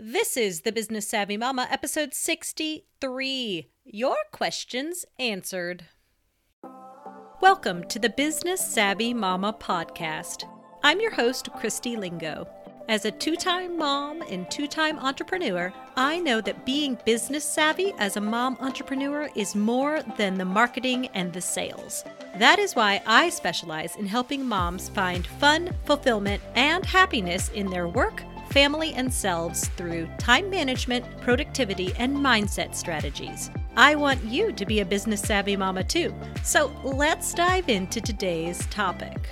This is the Business Savvy Mama, episode 63 Your Questions Answered. Welcome to the Business Savvy Mama podcast. I'm your host, Christy Lingo. As a two time mom and two time entrepreneur, I know that being business savvy as a mom entrepreneur is more than the marketing and the sales. That is why I specialize in helping moms find fun, fulfillment, and happiness in their work, family, and selves through time management, productivity, and mindset strategies. I want you to be a business savvy mama too. So let's dive into today's topic.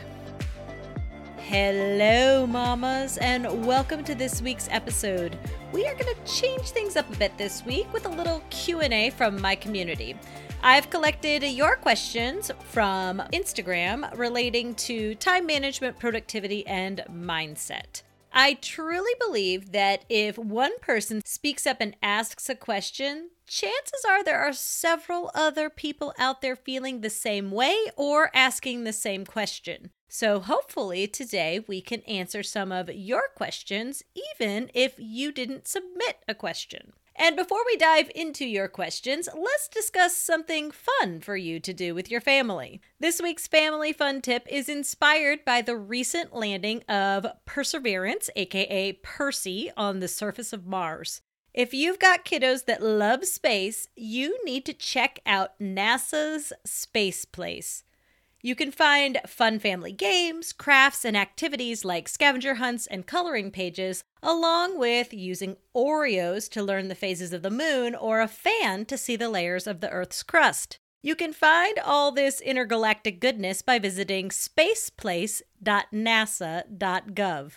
Hello, mamas, and welcome to this week's episode. We are going to change things up a bit this week with a little Q&A from my community. I've collected your questions from Instagram relating to time management, productivity, and mindset. I truly believe that if one person speaks up and asks a question, chances are there are several other people out there feeling the same way or asking the same question. So, hopefully, today we can answer some of your questions, even if you didn't submit a question. And before we dive into your questions, let's discuss something fun for you to do with your family. This week's family fun tip is inspired by the recent landing of Perseverance, aka Percy, on the surface of Mars. If you've got kiddos that love space, you need to check out NASA's Space Place. You can find fun family games, crafts, and activities like scavenger hunts and coloring pages, along with using Oreos to learn the phases of the moon or a fan to see the layers of the Earth's crust. You can find all this intergalactic goodness by visiting spaceplace.nasa.gov.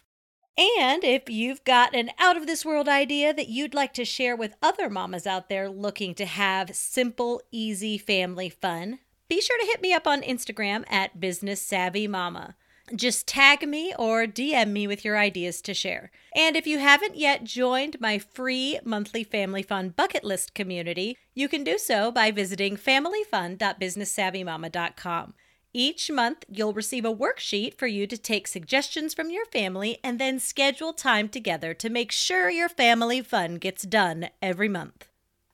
And if you've got an out of this world idea that you'd like to share with other mamas out there looking to have simple, easy family fun, be sure to hit me up on Instagram at Business Savvy Mama. Just tag me or DM me with your ideas to share. And if you haven't yet joined my free monthly Family Fun bucket list community, you can do so by visiting familyfun.businesssavvymama.com. Each month, you'll receive a worksheet for you to take suggestions from your family and then schedule time together to make sure your family fun gets done every month.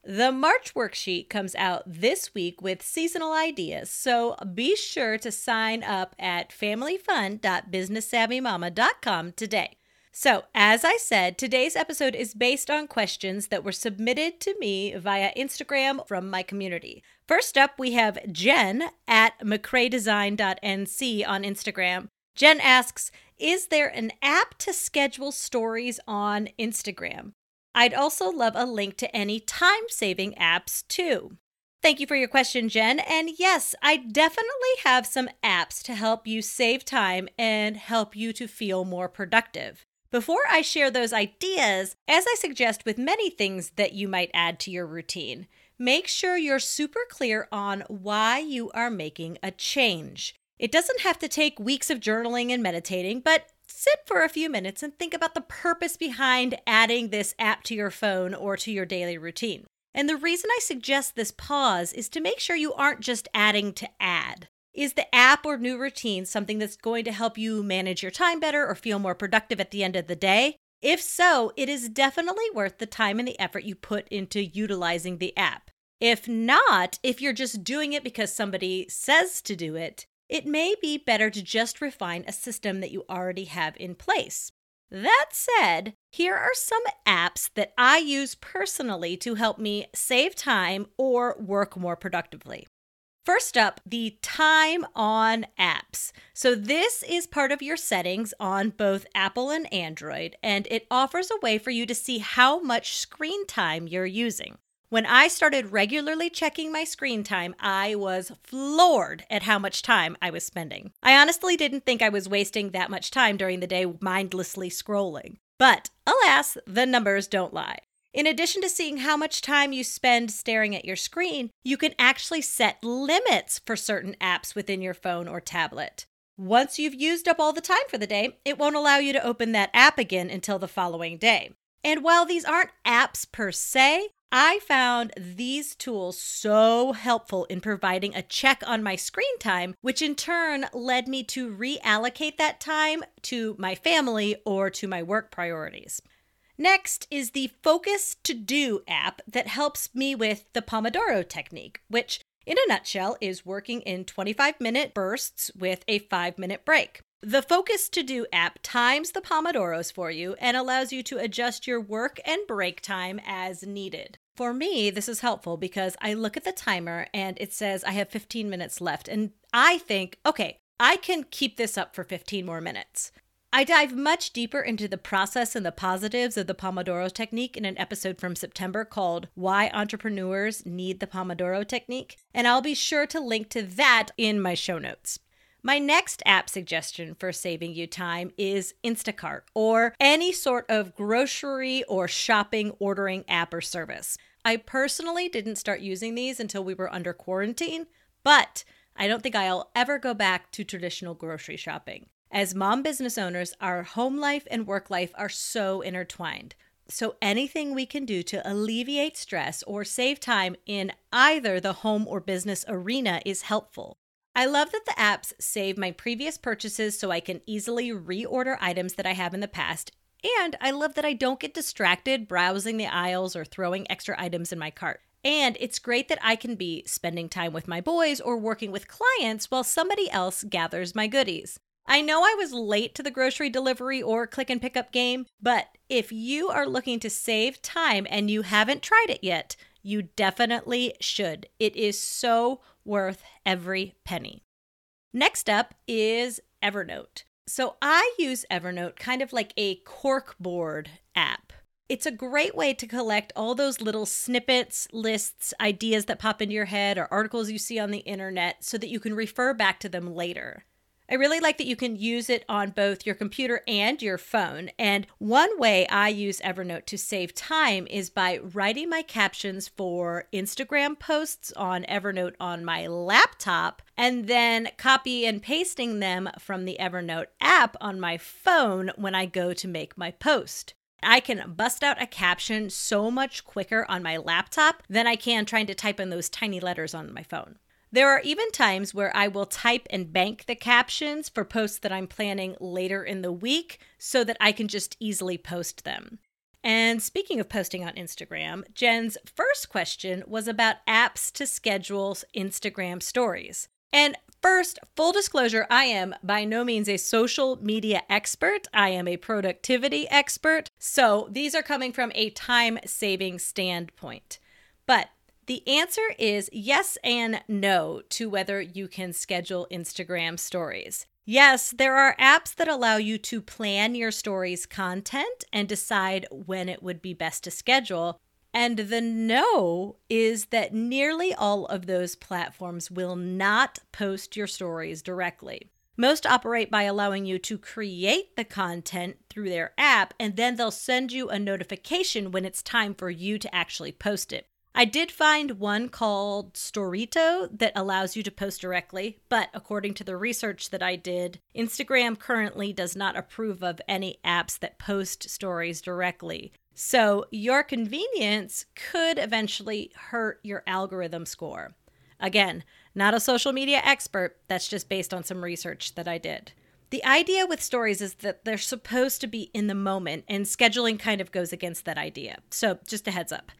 The March worksheet comes out this week with seasonal ideas, so be sure to sign up at familyfun.businesssavvymama.com today. So, as I said, today's episode is based on questions that were submitted to me via Instagram from my community. First up, we have Jen at mccraydesign.nc on Instagram. Jen asks, Is there an app to schedule stories on Instagram? I'd also love a link to any time saving apps too. Thank you for your question, Jen. And yes, I definitely have some apps to help you save time and help you to feel more productive. Before I share those ideas, as I suggest with many things that you might add to your routine, make sure you're super clear on why you are making a change. It doesn't have to take weeks of journaling and meditating, but sit for a few minutes and think about the purpose behind adding this app to your phone or to your daily routine. And the reason I suggest this pause is to make sure you aren't just adding to add. Is the app or new routine something that's going to help you manage your time better or feel more productive at the end of the day? If so, it is definitely worth the time and the effort you put into utilizing the app. If not, if you're just doing it because somebody says to do it, it may be better to just refine a system that you already have in place. That said, here are some apps that I use personally to help me save time or work more productively. First up, the Time On apps. So, this is part of your settings on both Apple and Android, and it offers a way for you to see how much screen time you're using. When I started regularly checking my screen time, I was floored at how much time I was spending. I honestly didn't think I was wasting that much time during the day mindlessly scrolling. But alas, the numbers don't lie. In addition to seeing how much time you spend staring at your screen, you can actually set limits for certain apps within your phone or tablet. Once you've used up all the time for the day, it won't allow you to open that app again until the following day. And while these aren't apps per se, I found these tools so helpful in providing a check on my screen time, which in turn led me to reallocate that time to my family or to my work priorities. Next is the Focus to Do app that helps me with the Pomodoro technique, which in a nutshell is working in 25 minute bursts with a 5 minute break. The Focus to Do app times the Pomodoros for you and allows you to adjust your work and break time as needed. For me, this is helpful because I look at the timer and it says I have 15 minutes left. And I think, okay, I can keep this up for 15 more minutes. I dive much deeper into the process and the positives of the Pomodoro technique in an episode from September called Why Entrepreneurs Need the Pomodoro Technique, and I'll be sure to link to that in my show notes. My next app suggestion for saving you time is Instacart or any sort of grocery or shopping ordering app or service. I personally didn't start using these until we were under quarantine, but I don't think I'll ever go back to traditional grocery shopping. As mom business owners, our home life and work life are so intertwined. So, anything we can do to alleviate stress or save time in either the home or business arena is helpful. I love that the apps save my previous purchases so I can easily reorder items that I have in the past. And I love that I don't get distracted browsing the aisles or throwing extra items in my cart. And it's great that I can be spending time with my boys or working with clients while somebody else gathers my goodies. I know I was late to the grocery delivery or click and pick up game, but if you are looking to save time and you haven't tried it yet, you definitely should. It is so worth every penny. Next up is Evernote. So I use Evernote kind of like a corkboard app. It's a great way to collect all those little snippets, lists, ideas that pop into your head, or articles you see on the internet so that you can refer back to them later. I really like that you can use it on both your computer and your phone. And one way I use Evernote to save time is by writing my captions for Instagram posts on Evernote on my laptop and then copy and pasting them from the Evernote app on my phone when I go to make my post. I can bust out a caption so much quicker on my laptop than I can trying to type in those tiny letters on my phone. There are even times where I will type and bank the captions for posts that I'm planning later in the week so that I can just easily post them. And speaking of posting on Instagram, Jen's first question was about apps to schedule Instagram stories. And first, full disclosure, I am by no means a social media expert. I am a productivity expert. So these are coming from a time saving standpoint. But the answer is yes and no to whether you can schedule Instagram stories. Yes, there are apps that allow you to plan your story's content and decide when it would be best to schedule. And the no is that nearly all of those platforms will not post your stories directly. Most operate by allowing you to create the content through their app, and then they'll send you a notification when it's time for you to actually post it. I did find one called Storrito that allows you to post directly, but according to the research that I did, Instagram currently does not approve of any apps that post stories directly. So your convenience could eventually hurt your algorithm score. Again, not a social media expert, that's just based on some research that I did. The idea with stories is that they're supposed to be in the moment, and scheduling kind of goes against that idea. So, just a heads up.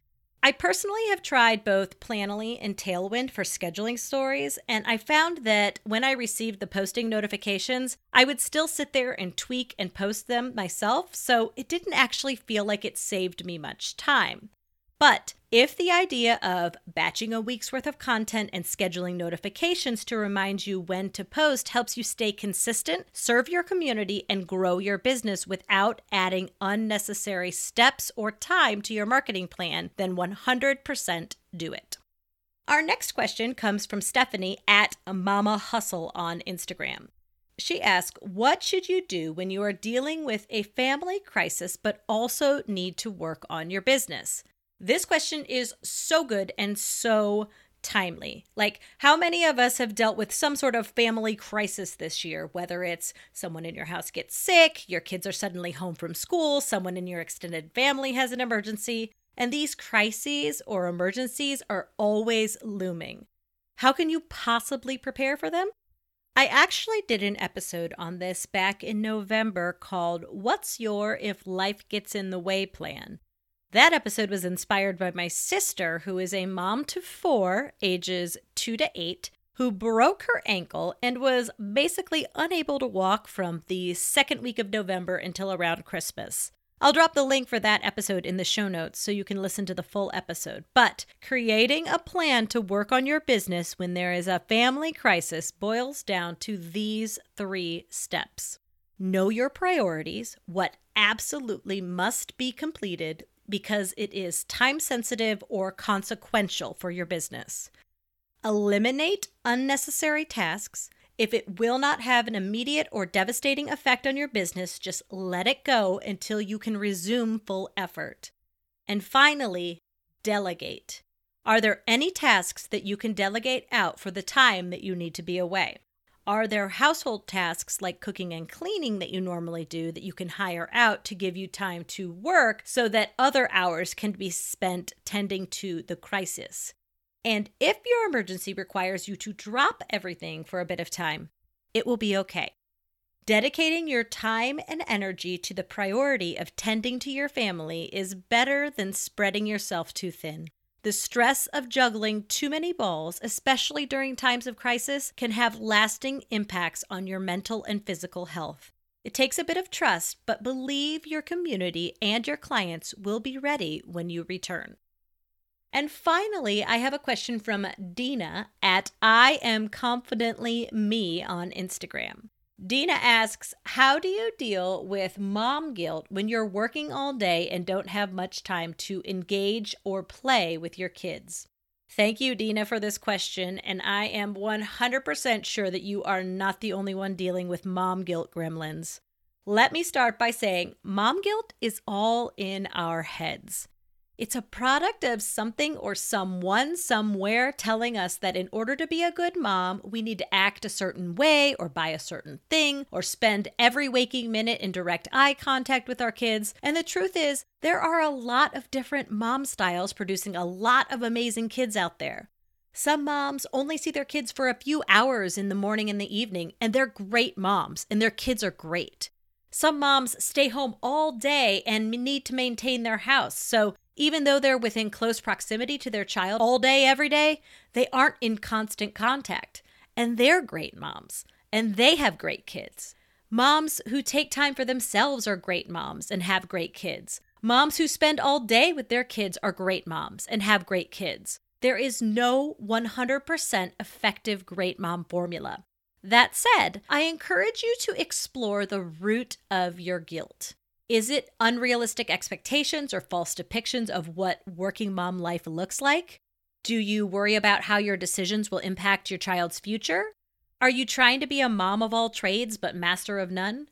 I personally have tried both Planoly and Tailwind for scheduling stories, and I found that when I received the posting notifications, I would still sit there and tweak and post them myself, so it didn't actually feel like it saved me much time. But if the idea of batching a week's worth of content and scheduling notifications to remind you when to post helps you stay consistent, serve your community, and grow your business without adding unnecessary steps or time to your marketing plan, then 100% do it. Our next question comes from Stephanie at Mama Hustle on Instagram. She asks, What should you do when you are dealing with a family crisis but also need to work on your business? This question is so good and so timely. Like, how many of us have dealt with some sort of family crisis this year? Whether it's someone in your house gets sick, your kids are suddenly home from school, someone in your extended family has an emergency, and these crises or emergencies are always looming. How can you possibly prepare for them? I actually did an episode on this back in November called What's Your If Life Gets in the Way Plan? That episode was inspired by my sister, who is a mom to four, ages two to eight, who broke her ankle and was basically unable to walk from the second week of November until around Christmas. I'll drop the link for that episode in the show notes so you can listen to the full episode. But creating a plan to work on your business when there is a family crisis boils down to these three steps know your priorities, what absolutely must be completed because it is time sensitive or consequential for your business. Eliminate unnecessary tasks. If it will not have an immediate or devastating effect on your business, just let it go until you can resume full effort. And finally, delegate. Are there any tasks that you can delegate out for the time that you need to be away? Are there household tasks like cooking and cleaning that you normally do that you can hire out to give you time to work so that other hours can be spent tending to the crisis? And if your emergency requires you to drop everything for a bit of time, it will be okay. Dedicating your time and energy to the priority of tending to your family is better than spreading yourself too thin. The stress of juggling too many balls, especially during times of crisis, can have lasting impacts on your mental and physical health. It takes a bit of trust, but believe your community and your clients will be ready when you return. And finally, I have a question from Dina at I am confidently me on Instagram. Dina asks, How do you deal with mom guilt when you're working all day and don't have much time to engage or play with your kids? Thank you, Dina, for this question. And I am 100% sure that you are not the only one dealing with mom guilt gremlins. Let me start by saying mom guilt is all in our heads. It's a product of something or someone somewhere telling us that in order to be a good mom, we need to act a certain way or buy a certain thing or spend every waking minute in direct eye contact with our kids. And the truth is, there are a lot of different mom styles producing a lot of amazing kids out there. Some moms only see their kids for a few hours in the morning and the evening, and they're great moms, and their kids are great. Some moms stay home all day and need to maintain their house, so even though they're within close proximity to their child all day, every day, they aren't in constant contact. And they're great moms, and they have great kids. Moms who take time for themselves are great moms and have great kids. Moms who spend all day with their kids are great moms and have great kids. There is no 100% effective great mom formula. That said, I encourage you to explore the root of your guilt. Is it unrealistic expectations or false depictions of what working mom life looks like? Do you worry about how your decisions will impact your child's future? Are you trying to be a mom of all trades but master of none?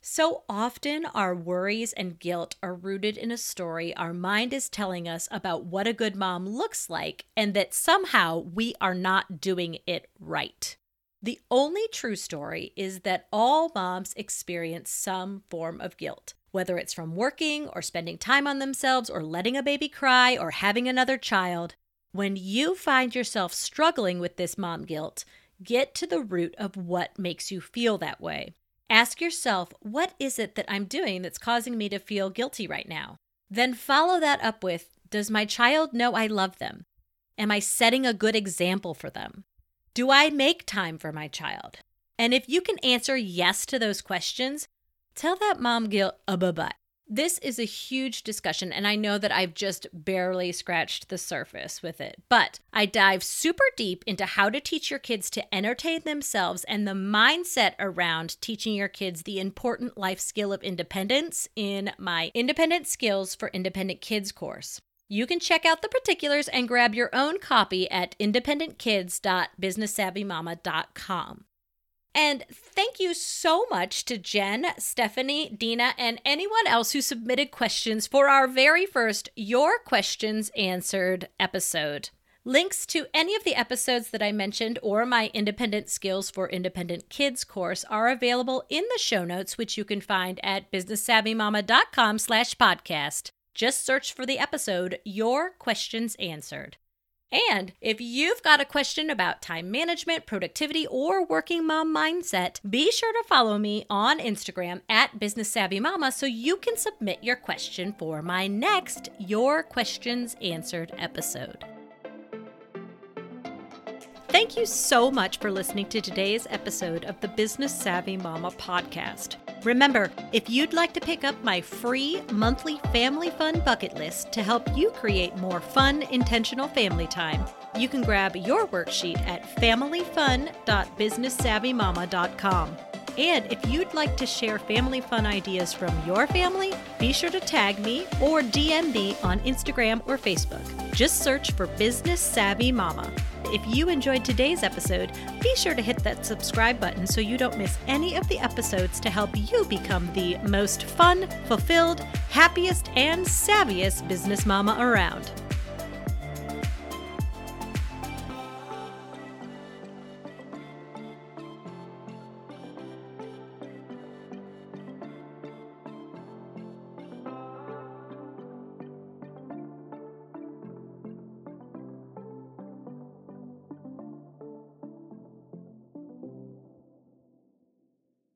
So often, our worries and guilt are rooted in a story our mind is telling us about what a good mom looks like, and that somehow we are not doing it right. The only true story is that all moms experience some form of guilt whether it's from working or spending time on themselves or letting a baby cry or having another child. When you find yourself struggling with this mom guilt, get to the root of what makes you feel that way. Ask yourself, what is it that I'm doing that's causing me to feel guilty right now? Then follow that up with, does my child know I love them? Am I setting a good example for them? Do I make time for my child? And if you can answer yes to those questions, Tell that mom guilt a bye. This is a huge discussion, and I know that I've just barely scratched the surface with it. But I dive super deep into how to teach your kids to entertain themselves and the mindset around teaching your kids the important life skill of independence in my Independent Skills for Independent Kids course. You can check out the particulars and grab your own copy at independentkids.businesssavvymama.com. And thank you so much to Jen, Stephanie, Dina, and anyone else who submitted questions for our very first Your Questions Answered episode. Links to any of the episodes that I mentioned or my Independent Skills for Independent Kids course are available in the show notes, which you can find at businesssavvymama.com slash podcast. Just search for the episode Your Questions Answered. And if you've got a question about time management, productivity, or working mom mindset, be sure to follow me on Instagram at Business Savvy Mama so you can submit your question for my next Your Questions Answered episode. Thank you so much for listening to today's episode of the Business Savvy Mama podcast. Remember, if you'd like to pick up my free monthly family fun bucket list to help you create more fun, intentional family time, you can grab your worksheet at familyfun.businesssavvymama.com. And if you'd like to share family fun ideas from your family, be sure to tag me or DM me on Instagram or Facebook. Just search for Business Savvy Mama. If you enjoyed today's episode, be sure to hit that subscribe button so you don't miss any of the episodes to help you become the most fun, fulfilled, happiest, and savviest business mama around.